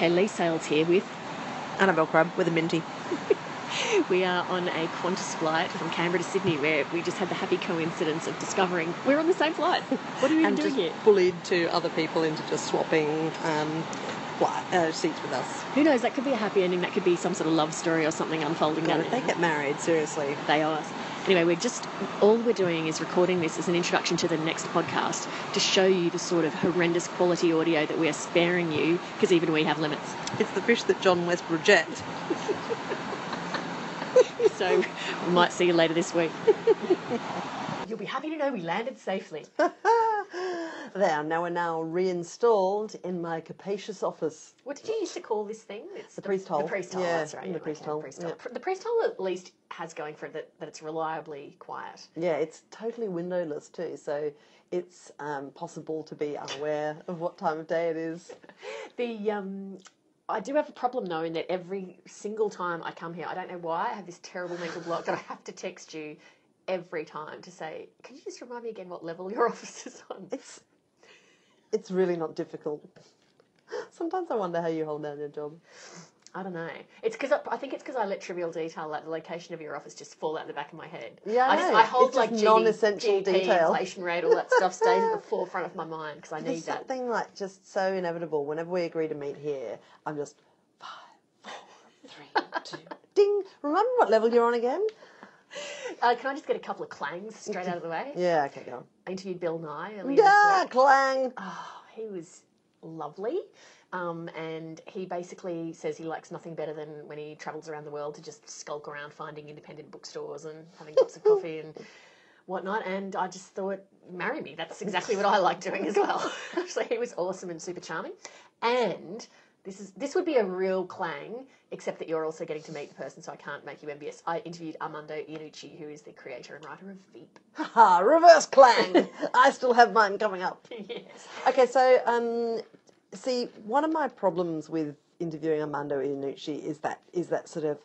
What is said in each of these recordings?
Okay, Leigh Sales here with. Annabel Crabb with a minty. We are on a Qantas flight from Canberra to Sydney where we just had the happy coincidence of discovering we're on the same flight. What are we even and doing just here? bullied to other people into just swapping um, flight, uh, seats with us. Who knows? That could be a happy ending. That could be some sort of love story or something unfolding God, if they get married, seriously. They us. Anyway, we're just all we're doing is recording this as an introduction to the next podcast to show you the sort of horrendous quality audio that we are sparing you because even we have limits. It's the fish that John West reject. So we might see you later this week. You'll be happy to know we landed safely. there, now we're now reinstalled in my capacious office. What did you used to call this thing? It's The priest hole. The priest hole. Yeah, that's right. the yeah, priest hole, priest yeah. The priest hole at least has going for it that, that it's reliably quiet. Yeah, it's totally windowless too, so it's um, possible to be unaware of what time of day it is. The um, I do have a problem though in that every single time I come here, I don't know why I have this terrible mental block that I have to text you every time to say, "Can you just remind me again what level your office is on?" It's it's really not difficult. Sometimes I wonder how you hold down your job. I don't know. It's because I, I think it's because I let trivial detail like the location of your office just fall out the back of my head. Yeah, I I just. I hold It's like just GD non-essential GDP, detail. inflation rate, all that stuff stays at the forefront of my mind because I need There's that. something like just so inevitable. Whenever we agree to meet here, I'm just five, four, three, two, ding. Remember what level you're on again? Uh, can I just get a couple of clangs straight out of the way? Yeah, okay, go on. I interviewed Bill Nye earlier this Yeah, clang. Oh, he was lovely. Um, and he basically says he likes nothing better than when he travels around the world to just skulk around finding independent bookstores and having cups of coffee and whatnot. And I just thought, marry me. That's exactly what I like doing as well. Actually, he was awesome and super charming. And this is this would be a real clang, except that you're also getting to meet the person, so I can't make you envious. I interviewed Armando Iannucci, who is the creator and writer of Veep. Reverse clang. I still have mine coming up. yes. Okay, so um, see, one of my problems with interviewing Armando Iannucci is that is that sort of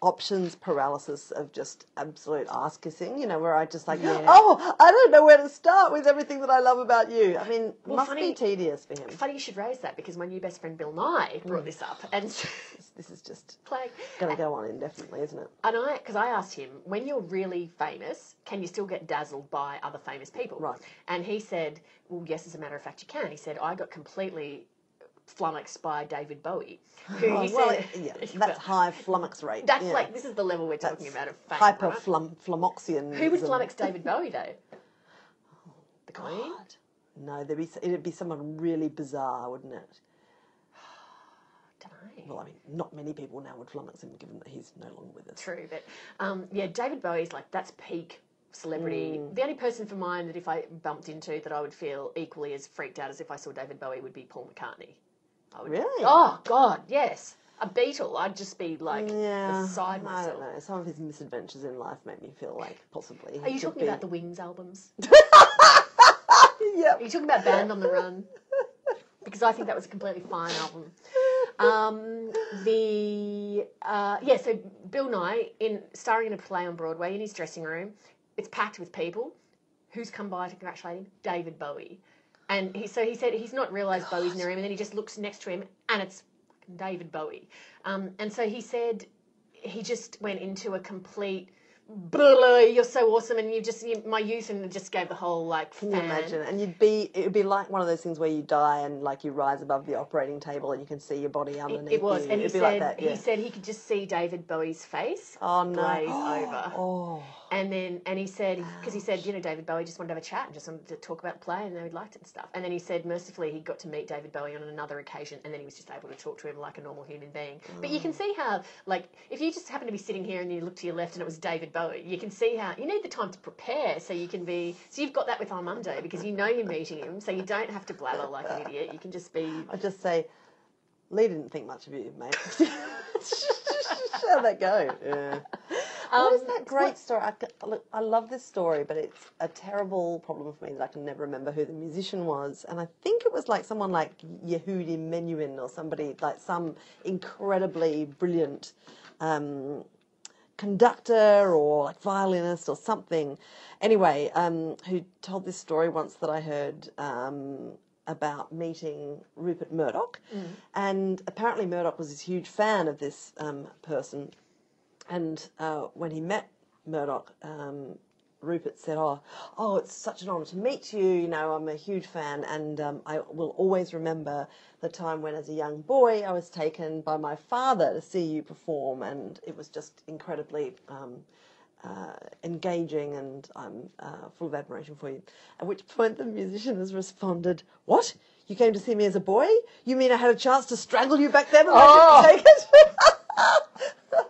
options paralysis of just absolute ass kissing. You know, where I just like, Yeah. oh, I don't know where to start with everything that I love about you. I mean, Well, must funny- be tedious for him. Funny you should raise that because my new best friend Bill Nye brought mm. this up and This is just like, going to go on indefinitely, isn't it? and I because I asked him when you're really famous, can you still get dazzled by other famous people? Right. And he said, well, yes, as a matter of fact, you can. He said I got completely flummoxed by David Bowie, who Oh, well, said, yeah, that's high flummox rate. That's yeah. like this is the level we're talking That's about of fame. hyper right? flum, flummoxian. Who would flummox David Bowie though? The Queen. God. No, there'd be it'd be someone really bizarre, wouldn't it? Well, I mean, not many people now would flummox him, given that he's no longer with us. True, but um, yeah, David Bowie's like that's peak celebrity. Mm. The only person for mine that if I bumped into that I would feel equally as freaked out as if I saw David Bowie would be Paul McCartney. I would, Really? Oh God, yes, a Beatle, I'd just be like Yeah, beside I myself. don't know. Some of his misadventures in life make me feel like possibly. Are you talking about the Wings albums? Yep. Are you talking about Band on the Run? Because I think that was a completely fine album. Um, the uh, yeah, so Bill Nye in starring in a play on Broadway in his dressing room. It's packed with people. Who's come by to congratulate him? David Bowie. And he so he said he's not realised Bowie's near him, and then he just looks next to him, and it's David Bowie. Um, and so he said he just went into a complete. Blah, you're so awesome, and you just you, my youth, and just gave the whole like. Can you imagine? And you'd be, it would be like one of those things where you die and like you rise above the operating table and you can see your body underneath. It was, you. and he It'd be said like that, yeah. he said he could just see David Bowie's face oh no, glaze over, Oh, and then and he said because he said you know David Bowie just wanted to have a chat and just wanted to talk about the play and they liked it and stuff, and then he said mercifully he got to meet David Bowie on another occasion, and then he was just able to talk to him like a normal human being. But you can mm. see how like if you just happen to be sitting here and you look to your left and it was David Bowie, you can see how you need the time to prepare so you can be so you've got that with Armando because you know you're meeting him, so you don't have to blabber like an idiot. You can just be I just say, Leigh didn't think much of you, mate. How'd that go? Yeah. What is Um, that great story? I, look, I love this story, but it's a terrible problem for me that I can never remember who the musician was. And I think it was like someone like Yehudi Menuhin or somebody, like some incredibly brilliant um, conductor or like violinist or something. Anyway, um, who told this story once that I heard. Um, about meeting Rupert Murdoch, and apparently Murdoch was this huge fan of this um, person, and uh, when he met Murdoch, um, Rupert said, "Oh, oh, it's such an honour to meet you. You know, I'm a huge fan, and um, I will always remember the time when, as a young boy, I was taken by my father to see you perform, and it was just incredibly." Um, uh, engaging and I'm uh, full of admiration for you. At which point the musician has responded, What? You came to see me as a boy? You mean I had a chance to strangle you back then and Oh. I didn't take it?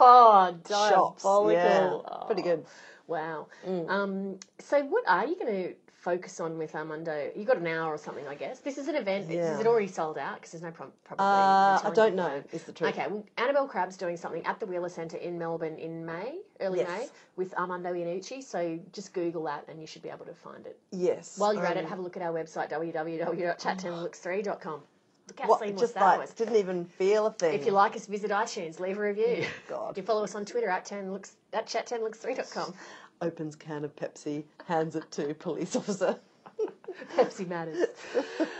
Oh, Shops. diabolical. Yeah, Oh, pretty good. Wow. Um, so, what are you going to focus on with Armando? You got an hour or something, I guess. This is an event. Yeah. Is it already sold out? Because there's no prob- probably. Uh, I don't know, is the truth. Okay, well, Annabel Crabb's doing something at the Wheeler Centre in Melbourne in May, early Yes. May, with Armando Iannucci. So just Google that and you should be able to find it. Yes. While you're at it, um, have a look at our website, www.chat10looks3.com. Look how what, seamless just that like, was. didn't even feel a thing. If you like us, visit iTunes, leave a review. God. You follow us on Twitter at 10 looks at chat10looks3.com. Opens can of Pepsi, hands it to police officer. Pepsi matters.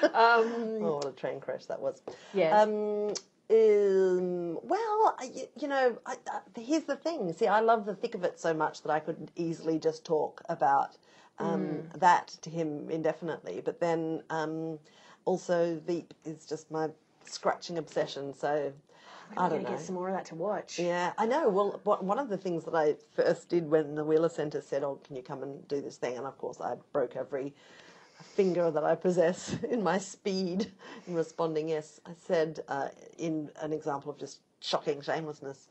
Um, Oh, what a train crash that was. Yes. Um, um, well, you, you know, I, I, here's the thing. See, I love the thick of it so much that I could easily just talk about um, Mm. that to him indefinitely. But then um, also Veep is just my scratching obsession. So I I'm don't know. get some more of that to watch. Yeah, I know. Well, what, one of the things that I first did when the Wheeler Centre said, "Oh, can you come and do this thing?" and of course I broke every finger that I possess in my speed in responding yes. I said uh, in an example of just shocking shamelessness,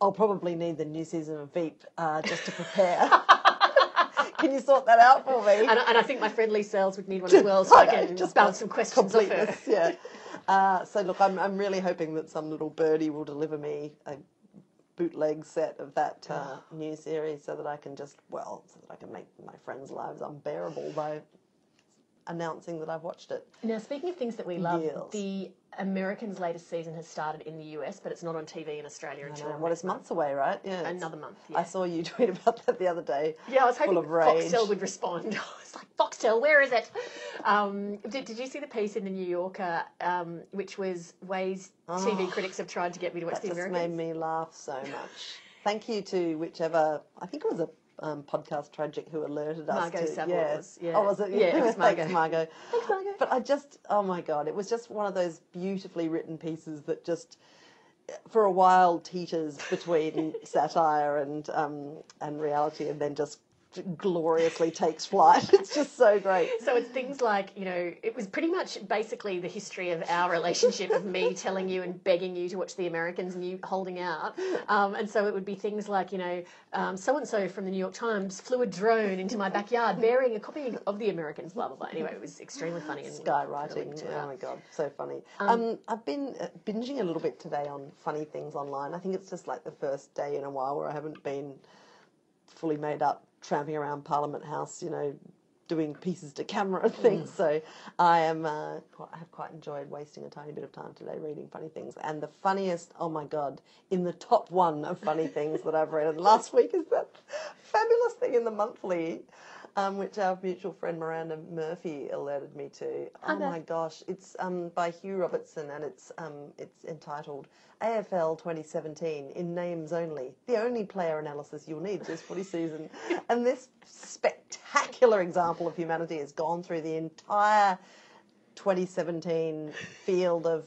"I'll probably need the new season of Veep uh, just to prepare." can you sort that out for me? And, and I think my friend Leigh Sales would need one as well, so I I can just bounce some questions off her. completeness, Yeah. Uh, so look, I'm I'm really hoping that some little birdie will deliver me a bootleg set of that uh, new series, so that I can just well, so that I can make my friends' lives unbearable by announcing that I've watched it. Now, speaking of things that we love, Yes. the Americans' latest season has started in the US, but it's not on TV in Australia until know, what is months away, right? Yeah. Another month, I saw you tweet about that the other day. Yeah, I was hoping full of rage. Foxtel would respond. I was like, Foxtel, where is it? Um, did, did you see the piece in the New Yorker, um, which was ways TV critics have tried to get me to watch Oh, That the just Americans? made me laugh so much. Thank you to whichever, I think it was a um, podcast tragic who alerted us Margot to. Saviles, yeah. Oh, was it? Yeah, it was Margot. Thanks, Margot. Thanks, Margot. But I just, oh my God, it was just one of those beautifully written pieces that just, for a while, teeters between satire and um, and reality, and then just gloriously takes flight. It's just so great. So it's things like, you know, it was pretty much basically the history of our relationship of me telling you and begging you to watch The Americans and you holding out. Um, and so it would be things like, you know, so and so from the New York Times flew a drone into my backyard bearing a copy of The Americans, blah, blah, blah. Anyway, it was extremely funny. And skywriting. oh my god, so funny. Um, I've been uh, binging a little bit today on funny things online. I think it's just like the first day in a while where I haven't been fully made up tramping around Parliament House, you know, doing pieces to camera and things. So I am, uh, quite, I have quite enjoyed wasting a tiny bit of time today reading funny things. And the funniest, oh my god, in the top one of funny things that I've read last week is that fabulous thing in the monthly. Um, which our mutual friend Miranda Murphy alerted me to. Oh my gosh, it's um, by Hugh Robertson and it's um, it's entitled AFL 2017 in names only. The only player analysis you'll need this footy season. and this spectacular example of humanity has gone through the entire 2017 field of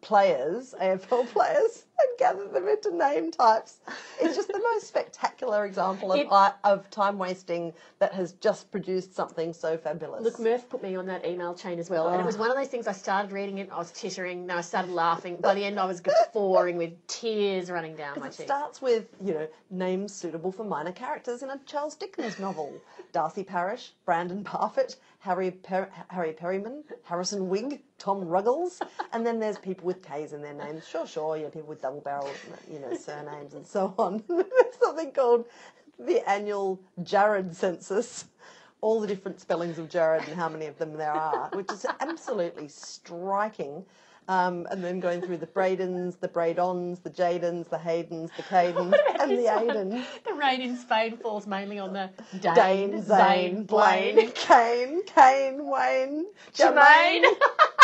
players, AFL players, and gathered them into name types. It's just the most spectacular example of, It- of time wasting that has just produced something so fabulous. Look, Murph put me on that email chain as well, and it was oh. one of those things. I started reading it, I was tittering, then I started laughing. By the end, I was guffawing with tears running down my cheeks. it starts with, you know, names suitable for minor characters in a Charles Dickens novel. Darcy Parish, Brandon Parfitt, Harry per- Harry Perryman, Harrison Wigg, Tom Ruggles, and then there's people with K's in their names. Sure, sure, you know, people with double barrel, you know, surnames and so on. there's something called the annual Jared census. All the different spellings of Jared and how many of them there are, which is absolutely striking. Um, and then going through the Bradens, the Bradons, the Jadens, the Haydens, the Cadens, and the Aidens. The rain in Spain falls mainly on the Dane, Dane, Zane, Blaine, Blaine, Kane, Kane, Wayne, Jermaine. Jermaine.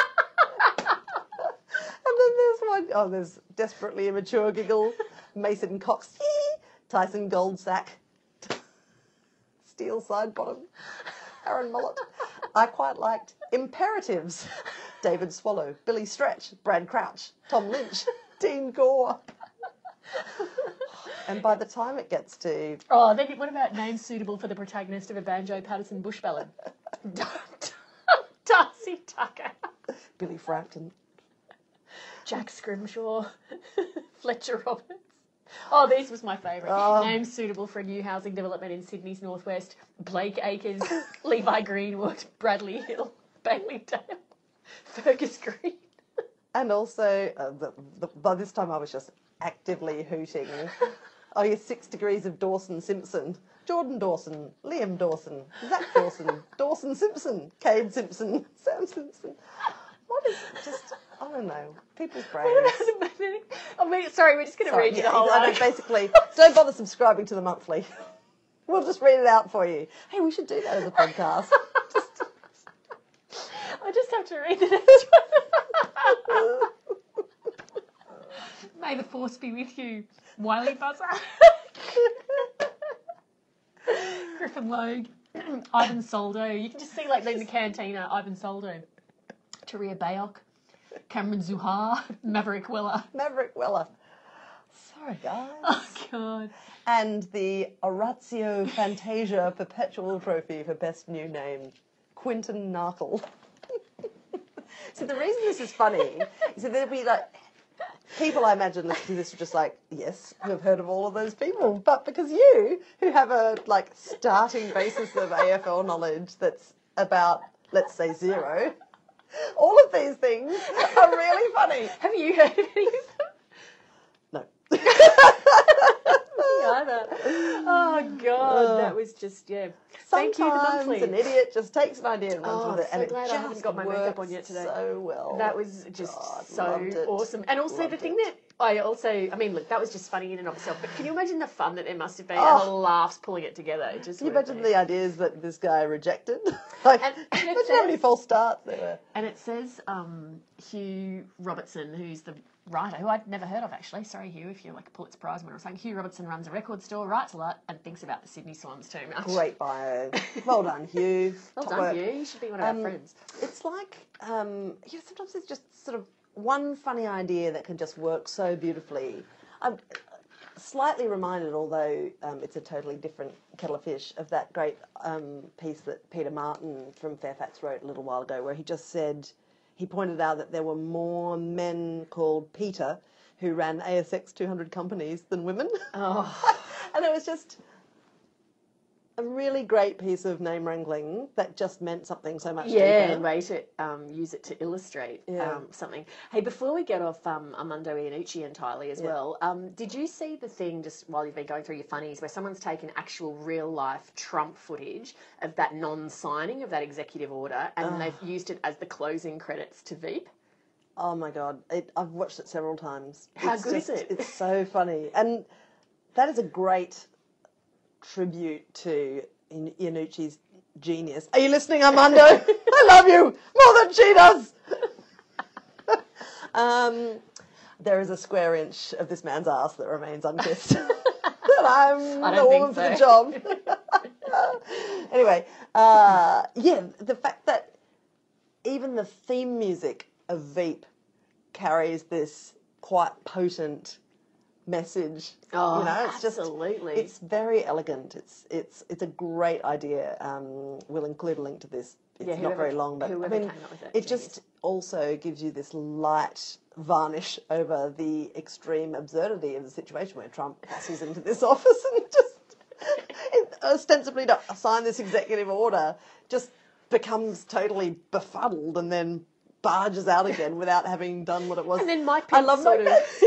And then there's one, oh, there's desperately immature giggle, Mason Cox, Tyson Goldsack, Steele Sidebottom, Aaron Mullett. I quite liked Imperatives, David Swallow, Billy Stretch, Brad Crouch, Tom Lynch, Dean Gore. And by the time it gets to Oh, then what about names suitable for the protagonist of a Banjo Paterson bush ballad? Darcy Tucker, Billy Frampton, Jack Scrimshaw, Fletcher Roberts. Oh, this was my favourite. Oh. Names suitable for a new housing development in Sydney's northwest: Blake Acres, Levi Greenwood, Bradley Hill, Bailey Dale, Fergus Green. And also, uh, the, the, by this time I was just actively hooting. oh, yeah, six degrees of Dawson Simpson. Jordan Dawson, Liam Dawson, Zach Dawson, Dawson Simpson, Kade Simpson, Sam Simpson. What is just, I don't know, people's brains. I mean, oh, sorry, we're just going to read you the whole I know, article. basically, don't bother subscribing to the monthly. We'll just read it out for you. Hey, we should do that as a podcast. I just have to read next one. May the force be with you, Wylie Buzza. Griffin Logue, Ivan Soldo. You can just see like in the cantina, Ivan Soldo. Taria Bayok, Cameron Zurhaar, Maverick Weller. Maverick Weller. Sorry, guys. Oh god. and the Orazio Fantasia Perpetual Trophy for Best New Name, Quinton Narkle. so the reason this is funny is that there'll be like people I imagine listening to this are just like, yes, have heard of all of those people. But because you, who have a like starting basis of AFL knowledge that's about, let's say, zero, all of these things are really funny. Have you heard of any of them? No. Me either. Oh god, Ugh. that was just yeah. Thank you, the Sometimes monthly. an idiot just takes an idea and runs Oh, with it, and so glad it I haven't got my makeup on yet today. so well. That was just God, so awesome. And also the thing it. that I also, I mean, look, that was just funny in and of itself. But can you imagine the fun that there must have been and the Oh. laughs pulling it together? It just Can you imagine the ideas that this guy rejected? like, And- and imagine how many false starts there were. And it says um, Hugh Robertson, who's the writer, who I'd never heard of actually. Sorry, Hugh, if you're like a Pulitzer Prize winner or something. Hugh Robertson runs a record store, writes a lot, and thinks about the Sydney Swans too much. Great bio. Well done, Hugh. Well Top done, work. Hugh. You should be one of Um, our friends. It's like, um, you know, sometimes it's just sort of one funny idea that can just work so beautifully. I'm slightly reminded, although um, it's a totally different kettle of fish, of that great um, piece that Peter Martin from Fairfax wrote a little while ago, where he just said, he pointed out that there were more men called Peter who ran ASX 200 companies than women. Oh, and it was just a really great piece of name wrangling that just meant something so much yeah, deeper. and way to um, use it to illustrate Yeah. um, something. Hey, before we get off um, Armando Iannucci entirely as Yeah. well, um, did you see the thing just while you've been going through your funnies where someone's taken actual real life Trump footage of that non signing of that executive order and they've used it as the closing credits to Veep? Oh my god, it, I've watched it several times. How It's good is it? It's so funny, and that is a great tribute to In- Iannucci's genius. Are you listening, Armando? I love you more than she does. um, there is a square inch of this man's ass that remains unkissed. and I'm the woman for the job. anyway, uh, yeah, the fact that even the theme music of Veep carries this quite potent message. Oh, you know, it's absolutely. just it's very elegant. It's it's it's a great idea. Um, we'll include a link to this. It's Yeah, not whoever- very long, but I mean, came up with it, it just also gives you this light varnish over the extreme absurdity of the situation where Trump passes into this office and just ostensibly to sign this executive order, just becomes totally befuddled and then barges out again without having done what it was. And then Mike I love sort of-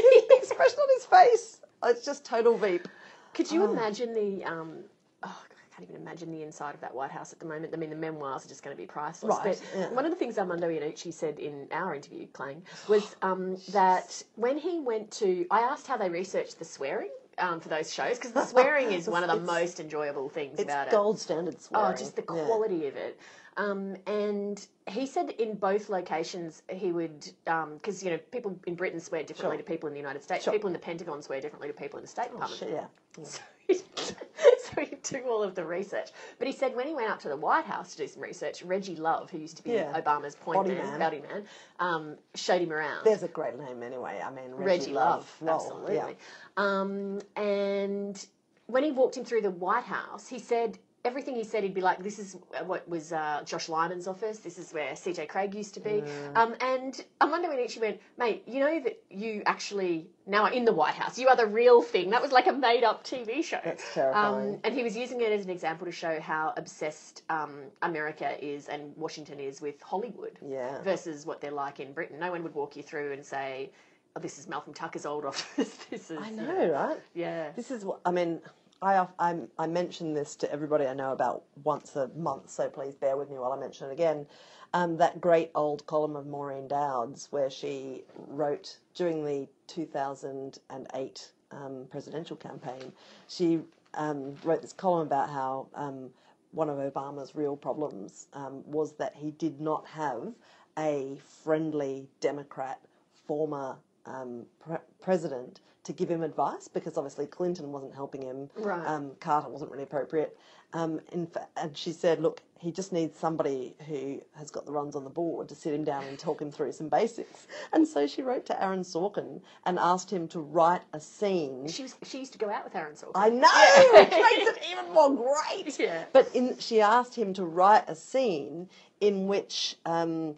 expression on his face. It's just total Veep. Could you imagine the um, oh, I can't even imagine the inside of that White House at the moment. I mean, the memoirs are just going to be priceless. Right, But yeah. one of the things Armando Iannucci said in our interview, Clang, was um, that when he went to, I asked how they researched the swearing. Um, for those shows, because the swearing is one of the most enjoyable things about it. It's gold standard swearing. Oh, just the Yeah. quality of it. Um, and he said in both locations he would, because you know people in Britain swear differently Sure. to people in the United States. Sure. People in the Pentagon swear differently to people in the State Oh, Department. shit, yeah. So he, so he took all of the research. But he said when he went up to the White House to do some research, Reggie Love, who used to be Yeah. Obama's point Body man, man. body man, um, showed him around. There's a great name anyway. I mean, Reggie, Reggie Love, Lol, absolutely. yeah. Um, and when he walked him through the White House, he said everything he said. He'd be like, "This is what was uh, Josh Lyman's office. This is where CJ Cregg used to be." Mm. Um, and Armando Iannucci went, "Mate, you know that you actually now are in the White House. You are the real thing. That was like a made-up TV show." That's terrifying. Um, and he was using it as an example to show how obsessed um, America is and Washington is with Hollywood Yeah. versus what they're like in Britain. No one would walk you through and say, "Oh, this is Malcolm Tucker's old office. this is." I know, right? Yeah. This is what I mean. I, I I mention this to everybody I know about once a month, so please bear with me while I mention it again. Um, that great old column of Maureen Dowd's, where she wrote during the 2008 um, presidential campaign, she um, wrote this column about how um, one of Obama's real problems um, was that he did not have a friendly Democrat former um, pre- president to give him advice because obviously Clinton wasn't helping him. Right. Um, Carter wasn't really appropriate. Um, in fa- and she said, look, he just needs somebody who has got the runs on the board to sit him down and talk him through some basics. And so she wrote to Aaron Sorkin and asked him to write a scene. She was. She used to go out with Aaron Sorkin. I know, which makes it even more great. Yeah. But in, she asked him to write a scene in which um,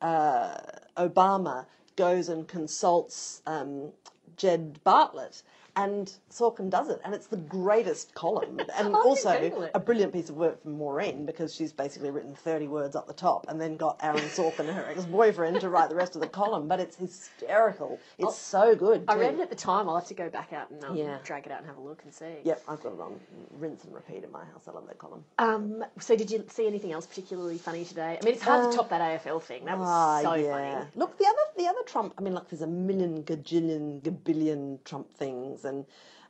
uh, Obama goes and consults um, Jed Bartlet. And Sorkin does it, and it's the greatest column, and also a brilliant piece of work from Maureen because she's basically written thirty words up the top, and then got Aaron Sorkin, her ex-boyfriend, to write the rest of the column. But it's hysterical. It's so good. I read it at the time. I'll have to go back out and um, Yeah. drag it out and have a look and see. Yep, I've got it on rinse and repeat in my house. I love that column. Um, so, did you see anything else particularly funny today? I mean, it's hard to top that AFL thing. That was Ah, so yeah. funny. Look, the other the other Trump. I mean, like, there's a million, gajillion, gabillion Trump things, and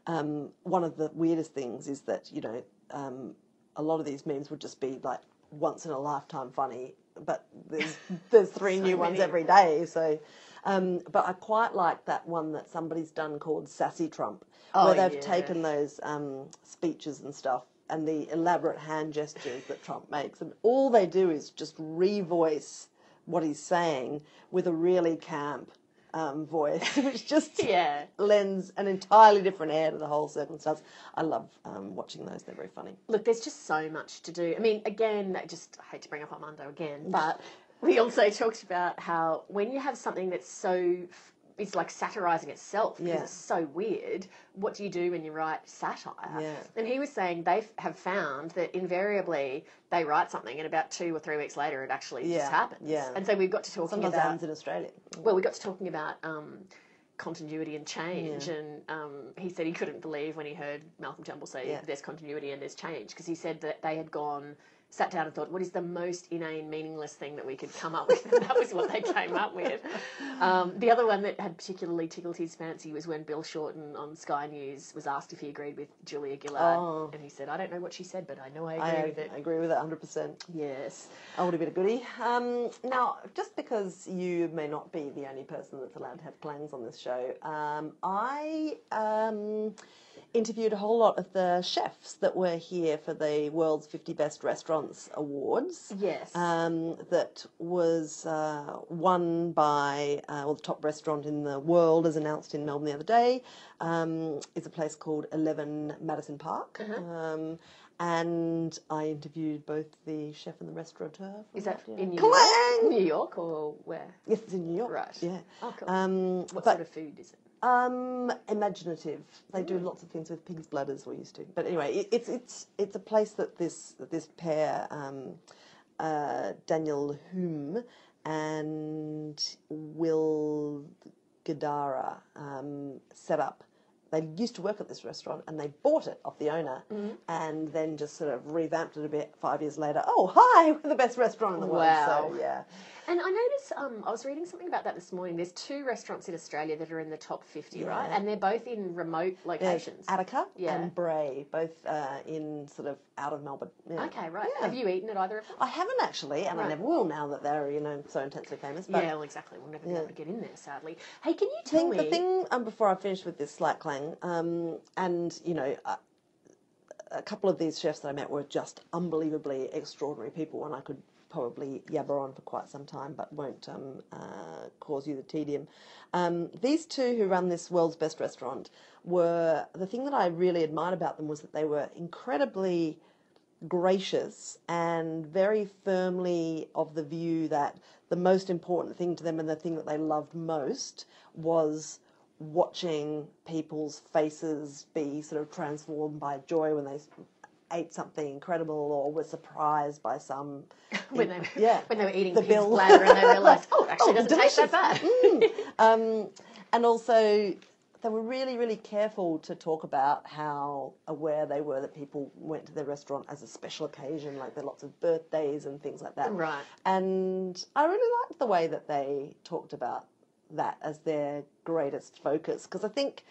um, one of the weirdest things is that you know um, a lot of these memes would just be like once in a lifetime funny, but there's there's three new ones every day. So, um, but I quite like that one that somebody's done called Sassy Trump, Oh, where they've yeah. taken those um, speeches and stuff. And the elaborate hand gestures that Trump makes, and all they do is just revoice what he's saying with a really camp um, voice, which just Yeah. lends an entirely different air to the whole circumstance. I love um, watching those; they're very funny. Look, there's just so much to do. I mean, again, I just I hate to bring up Armando again, but we also talked about how when you have something that's so it's like satirizing itself because Yeah. it's so weird. What do you do when you write satire? Yeah. And he was saying they f- have found that invariably they write something and about two or three weeks later it actually Yeah, just happens. yeah. And so we got to talking Sometimes about happens in Australia. well, we got to talking about um, continuity and change, and um, he said he couldn't believe when he heard Malcolm Turnbull say Yeah. there's continuity and there's change because he said that they had gone. Sat down and thought, what is the most inane, meaningless thing that we could come up with? And that was what they came up with. Um, the other one that had particularly tickled his fancy was when Bill Shorten on Sky News was asked if he agreed with Julia Gillard. Oh. And he said, I don't know what she said, but I know I agree I, with it. I agree with it 100%. Yes. I would have been a goodie. Um, now, just because you may not be the only person that's allowed to have clangs on this show, um, I um, interviewed a whole lot of the chefs that were here for the World's 50 Best Restaurants Awards. Yes. Um, that was uh, won by, uh, well, the top restaurant in the world, as announced in Melbourne the other day, um, is a place called 11 Madison Park. Uh-huh. Um, and I interviewed both the chef and the restaurateur. Is that yeah. in New! York? New York or where? Yes, it's in New York. Right. Yeah. Oh, cool. Um, What but sort of food is it? Um, imaginative. They do lots of things with pig's bladders. We used to, but anyway, it, it's it's it's a place that this that this pair, um, uh, Daniel Humm and Will Guidara, um, set up they used to work at this restaurant and they bought it off the owner Mm-hmm. and then just sort of revamped it a bit five years later. Oh, hi, we're the best restaurant in the world. Wow. So, yeah. And I noticed, um, I was reading something about that this morning. There's two restaurants in Australia that are in the top 50, right? And they're both in remote There's locations. Attica Yeah. and Brae, both uh, in sort of out of Melbourne. Yeah. Okay, right. Yeah. Have you eaten at either of them? I haven't actually, and I never will now that they're, you know, so intensely famous. But yeah, well, exactly. We'll never be able to get in there, sadly. Hey, can you tell think me? the thing um, before I finish with this slacklang, um, and you know, a, a couple of these chefs that I met were just unbelievably extraordinary people, and I could probably yabber on for quite some time, but won't um, uh, cause you the tedium. Um, these two who run this world's best restaurant were the thing that I really admired about them was that they were incredibly gracious and very firmly of the view that the most important thing to them and the thing that they loved most was watching people's faces be sort of transformed by joy when they ate something incredible or were surprised by some when they, yeah when they were eating the pig's bill. bladder and they realised, oh, actually, Oh, doesn't taste that bad. Mm. um, and also, they were really, really careful to talk about how aware they were that people went to their restaurant as a special occasion, like there are lots of birthdays and things like that. Right. And I really liked the way that they talked about that as their greatest focus because I think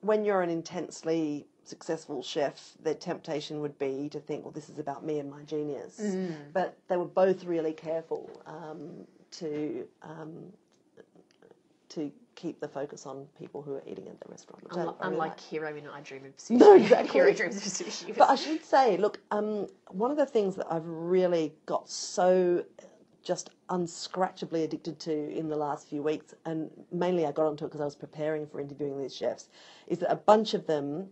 when you're an intensely successful chef, the temptation would be to think, well, this is about me and my genius. Mm. But they were both really careful um, to um, to keep the focus on people who are eating at the restaurant. Unlike, unlike. Jiro in I Dream of Sushi. No, exactly. Jiro dreams of sushi. But I should say, look, um, one of the things that I've really got so just unscratchably addicted to in the last few weeks, and mainly I got onto it because I was preparing for interviewing these chefs, is that a bunch of them,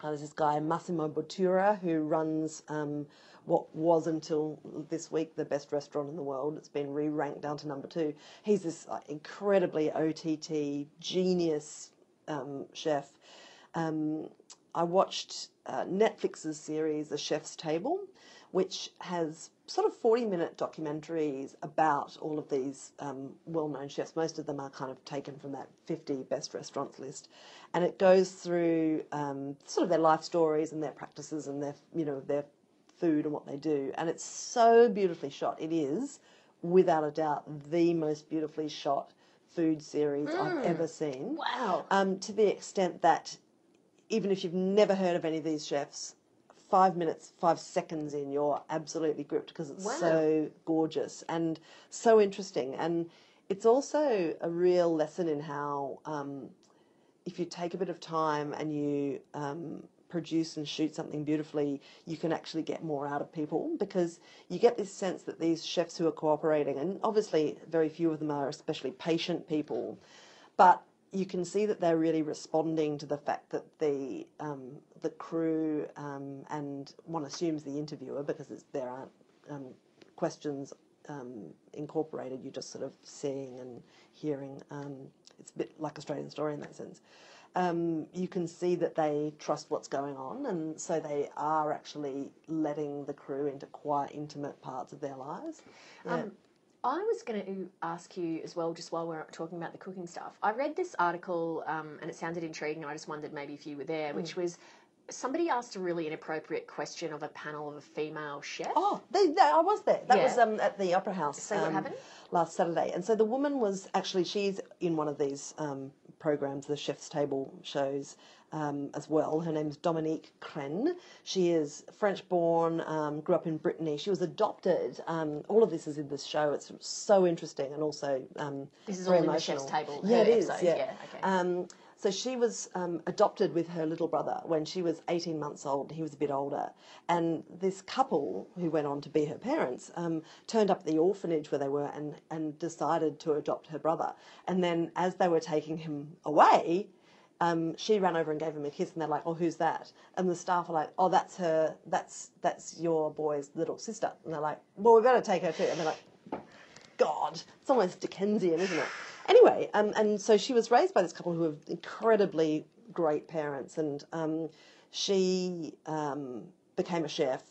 uh, there's this guy Massimo Bottura who runs um, what was until this week the best restaurant in the world. It's been re-ranked down to number two. He's this incredibly OTT genius um, chef. Um, I watched uh, Netflix's series The Chef's Table, which has sort of 40 minute documentaries about all of these um, well known chefs. Most of them are kind of taken from that 50 best restaurants list. And it goes through um, sort of their life stories and their practices and their, you know, their food and what they do. And it's so beautifully shot. It is, without a doubt, the most beautifully shot food series I've ever seen wow. um, to the extent that even if you've never heard of any of these chefs, five minutes, five seconds in, you're absolutely gripped because it's Wow. so gorgeous and so interesting. And it's also a real lesson in how, um, if you take a bit of time and you um, produce and shoot something beautifully, you can actually get more out of people because you get this sense that these chefs who are cooperating, and obviously very few of them are especially patient people, but you can see that they're really responding to the fact that the um, the crew um, and one assumes the interviewer because it's, there aren't um, questions um, incorporated. You're just sort of seeing and hearing. Um, it's a bit like Australian Story in that sense. Um, you can see that they trust what's going on, and so they are actually letting the crew into quite intimate parts of their lives. Yeah. I was going to ask you as well, just while we're talking about the cooking stuff. I read this article um, and it sounded intriguing. I just wondered maybe if you were there, which Hmm. was somebody asked a really inappropriate question of a panel of a female chef. Oh, they, they, I was there. That Yeah. was um, at the Opera House. So what um, happened? Last Saturday. And so the woman was actually, she's in one of these um, programs, the Chef's Table shows um, as well. Her name's Dominique Crenn. She is French born, um, grew up in Brittany. She was adopted. Um, all of this is in this show. It's so interesting and also um, This is all in the. Chef's Table, Yeah, it is. episode, Yeah. yeah, okay. So she was um, adopted with her little brother when she was 18 months old. He was a bit older. And this couple, who went on to be her parents, um, turned up at the orphanage where they were and, and decided to adopt her brother. And then as they were taking him away, um, she ran over and gave him a kiss, and they're like, "Oh, who's that?" And the staff are like, "Oh, that's her. That's that's your boy's little sister." And they're like, "Well, we better take her too." And they're like, God, it's almost Dickensian, isn't it? Anyway, um, and so she was raised by this couple who are incredibly great parents, and um, she um, became a chef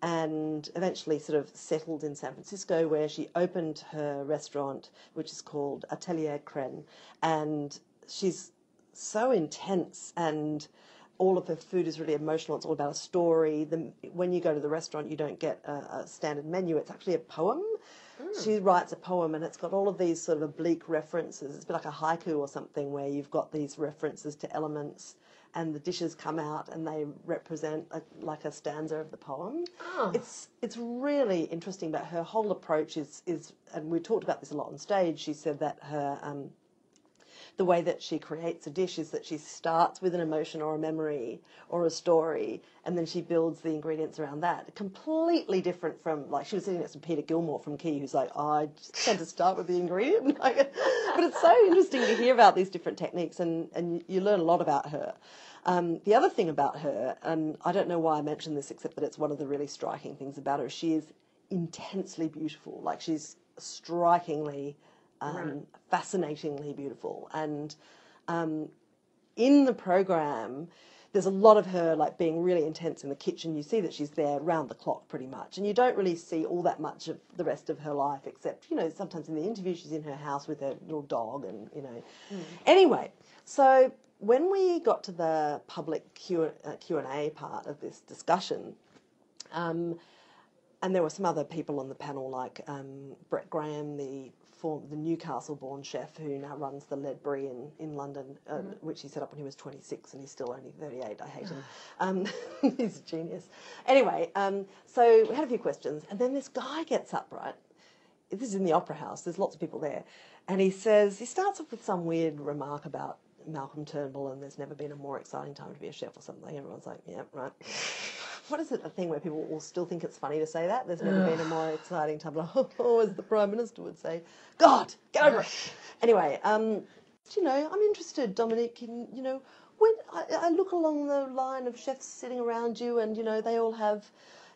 and eventually sort of settled in San Francisco where she opened her restaurant, which is called Atelier Crenn, and she's so intense and all of her food is really emotional. It's all about a story. The, when you go to the restaurant, you don't get a, a standard menu. It's actually a poem. She writes a poem and it's got all of these sort of oblique references. It's a bit like a haiku or something where you've got these references to elements and the dishes come out and they represent a, like a stanza of the poem. Oh. It's it's really interesting, but her whole approach is is, and we talked about this a lot on stage. She said that her um, the way that she creates a dish is that she starts with an emotion or a memory or a story, and then she builds the ingredients around that. Completely different from like she was sitting next to Peter Gilmore from Quay, who's like, oh, I just tend to start with the ingredient. But it's so interesting to hear about these different techniques, and and you learn a lot about her. Um, the other thing about her, and I don't know why I mentioned this, except that it's one of the really striking things about her. She is intensely beautiful. Like she's strikingly um, Right. fascinatingly beautiful. And um, in the program, there's a lot of her like being really intense in the kitchen. You see that she's there round the clock pretty much, and you don't really see all that much of the rest of her life, except you know sometimes in the interview she's in her house with her little dog, and you know. Anyway, so when we got to the public Q uh, Q and A part of this discussion. Um, and there were some other people on the panel, like um, Brett Graham, the form, the Newcastle-born chef who now runs the Ledbury in in London, uh, which he set up when he was 26, and he's still only 38. I hate him. Um, he's a genius. Anyway, um, so we had a few questions, and then this guy gets up, right? This is in the Opera House. There's lots of people there, and he says he starts off with some weird remark about Malcolm Turnbull, and there's never been a more exciting time to be a chef or something. Everyone's like, yeah, right. What is it, the thing where people will still think it's funny to say that? There's never been a more exciting time. Oh, as the Prime Minister would say, God, get over it. Anyway, um, you know, I'm interested, Dominic, in, you know, when I, I look along the line of chefs sitting around you and, you know, they all have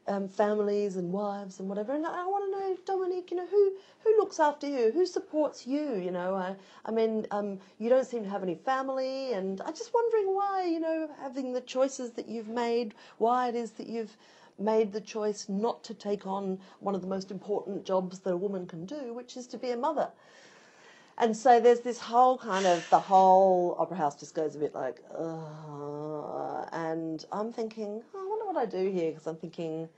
um, families and wives and whatever. And I want to know, Dominic, you know, who who looks after you, who supports you. You know, I, I mean, um, you don't seem to have any family, and I'm just wondering why, you know, having the choices that you've made, why it is that you've made the choice not to take on one of the most important jobs that a woman can do, which is to be a mother. And so there's this whole kind of the whole opera house just goes a bit like, Ugh. and I'm thinking, what I do here because I'm thinking,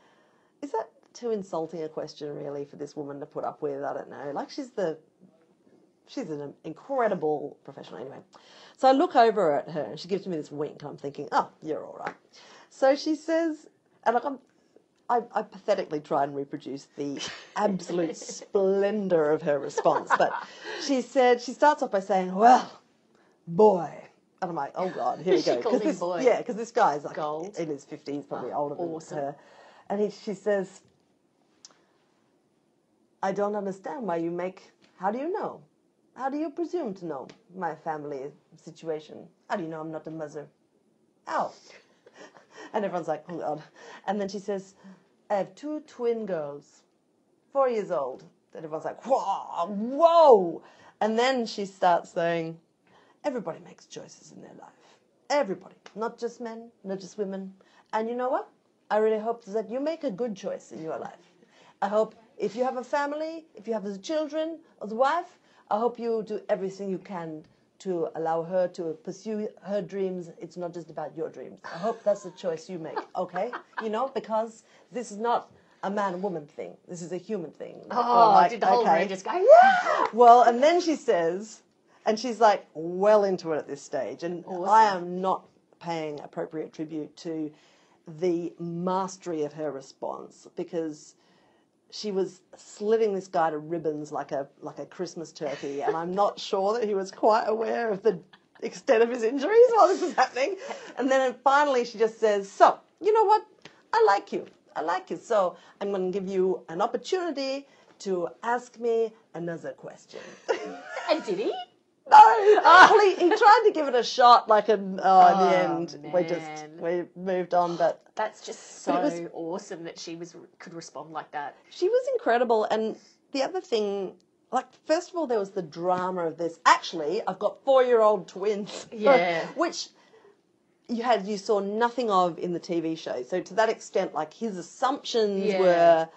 is that too insulting a question really for this woman to put up with? I don't know. Like she's the, she's an incredible professional anyway. So I look over at her and she gives me this wink and I'm thinking, oh, you're all right. So she says, and like I'm, I, I pathetically try and reproduce the absolute splendor of her response. But she said, she starts off by saying, well, boy. And I'm like, oh God, here we go. him this, boy. Yeah, because this guy's like Gold. in his 50s, probably Oh, older than her. And he, she says, I don't understand why you make, how do you know? How do you presume to know my family situation? How do you know I'm not a mother? How? And everyone's like, oh God. And then she says, I have two twin girls, four years old. And everyone's like, whoa, whoa. And then she starts saying, everybody makes choices in their life. Everybody, not just men, not just women. And you know what? I really hope that you make a good choice in your life. I hope if you have a family, if you have the children, or the wife, I hope you do everything you can to allow her to pursue her dreams. It's not just about your dreams. I hope that's the choice you make, okay? You know, because this is not a man woman thing. This is a human thing. Oh, like, did the whole okay. room just go, yeah? Well, and then she says, and she's like well into it at this stage, and I am not paying appropriate tribute to the mastery of her response because she was slitting this guy to ribbons like a like a Christmas turkey, and I'm not sure that he was quite aware of the extent of his injuries while this was happening. And then finally, she just says, "So, you know what? I like you. I like you. So I'm going to give you an opportunity to ask me another question." And did he? No, he, he tried to give it a shot, like an oh, uh, in the Oh, end we just we moved on, but That's just so was- awesome that she was could respond like that. she was incredible. And the other thing, like, first of all, there was the drama of this. Actually, I've got four-year-old twins. Yeah. which you had you saw nothing of in the TV show. So to that extent, like his assumptions Yeah. were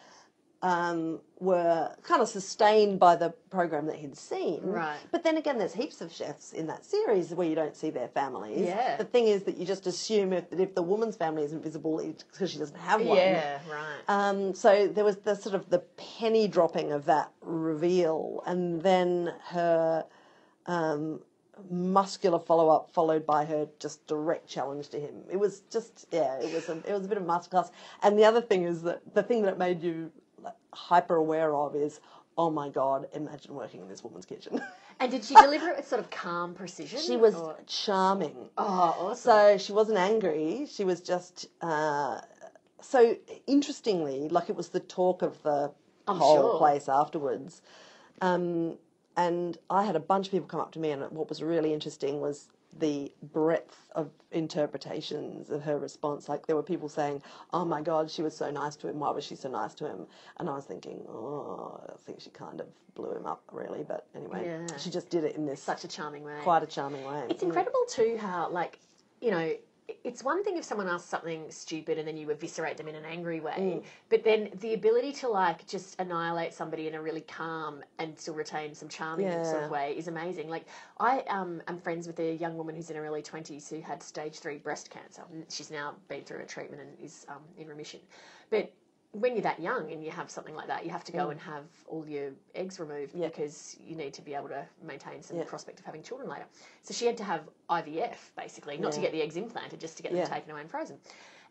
um, were kind of sustained by the program that he'd seen. Right. But then again, there's heaps of chefs in that series where you don't see their families. Yeah. The thing is that you just assume if, that if the woman's family isn't visible, it's because she doesn't have one. Yeah, right. Um, so there was the sort of the penny dropping of that reveal, and then her um, muscular follow up, followed by her just direct challenge to him. It was just yeah, it was a, it was a bit of masterclass. And the other thing is that the thing that it made you like, hyper aware of is. Oh my God! Imagine working in this woman's kitchen. and did she deliver it with sort of calm precision? she was or- charming. Oh, awesome. So she wasn't angry. She was just uh, so interestingly, like it was the talk of the I'm whole sure. place afterwards. Um, and I had a bunch of people come up to me, and what was really interesting was the breadth of interpretations of her response. Like there were people saying, "Oh my God, she was so nice to him. Why was she so nice to him?" And I was thinking, "Oh, I think she kind of blew him up, really." But anyway, Yeah. she just did it in this Such a charming way. quite a charming way. It's mm. incredible too how like you know it's one thing if someone asks something stupid and then you eviscerate them in an angry way, but then the ability to like just annihilate somebody in a really calm and still retain some charming sort of way is amazing. Like I um, am friends with a young woman who's in her early twenties who had stage three breast cancer. She's now been through a treatment and is um, in remission, but when you're that young and you have something like that, you have to go and have all your eggs removed Yeah. because you need to be able to maintain some Yeah. prospect of having children later. So she had to have IVF basically, not to get the eggs implanted, just to get them taken away and frozen.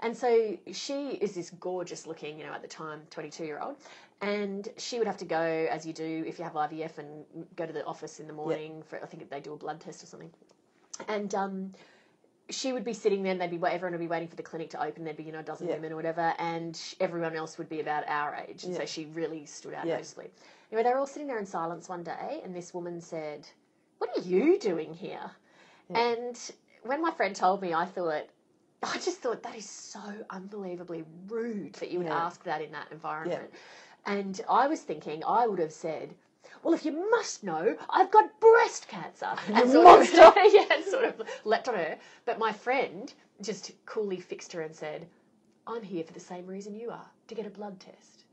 And so she is this gorgeous looking, you know, at the time, 22 year old. And she would have to go, as you do if you have IVF, and go to the office in the morning for, I think they do a blood test or something. And um, she would be sitting there and they'd be everyone would be waiting for the clinic to open there'd be you know a dozen Yeah. women or whatever and everyone else would be about our age. And so she really stood out Yeah. noticeably anyway they were all sitting there in silence one day and this woman said what are you doing here? And when my friend told me i thought i just thought that is so unbelievably rude that you would Yeah. ask that in that environment. And i was thinking i would have said well, if you must know, I've got breast cancer. And sort monster. Of, yeah, and sort of leapt on her. But my friend just coolly fixed her and said, I'm here for the same reason you are, to get a blood test.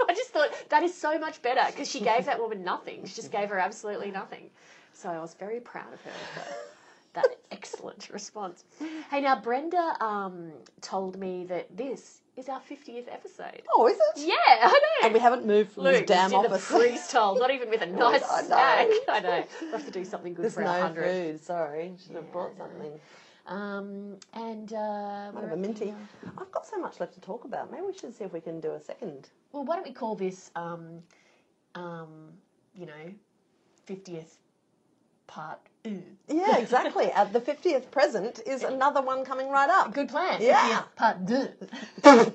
I just thought that is so much better because she gave that woman nothing. She just gave her absolutely nothing. So I was very proud of her for that excellent response. Hey, now Brenda um, told me that this is our 50th episode. Oh, is it? Yeah, I know. And we haven't moved from Luke, this damn did office. the freestyle, not even with a nice I know. snack. I know. We'll have to do something good There's for no our 100. food. Sorry, should have Yeah, brought something. Um, and uh, Might have a minty. I've got so much left to talk about. Maybe we should see if we can do a second. well, why don't we call this, um, um, you know, 50th part? Ooh. Yeah, exactly. At the fiftieth present is another one coming right up. Good plan. Yeah. 50th part deux.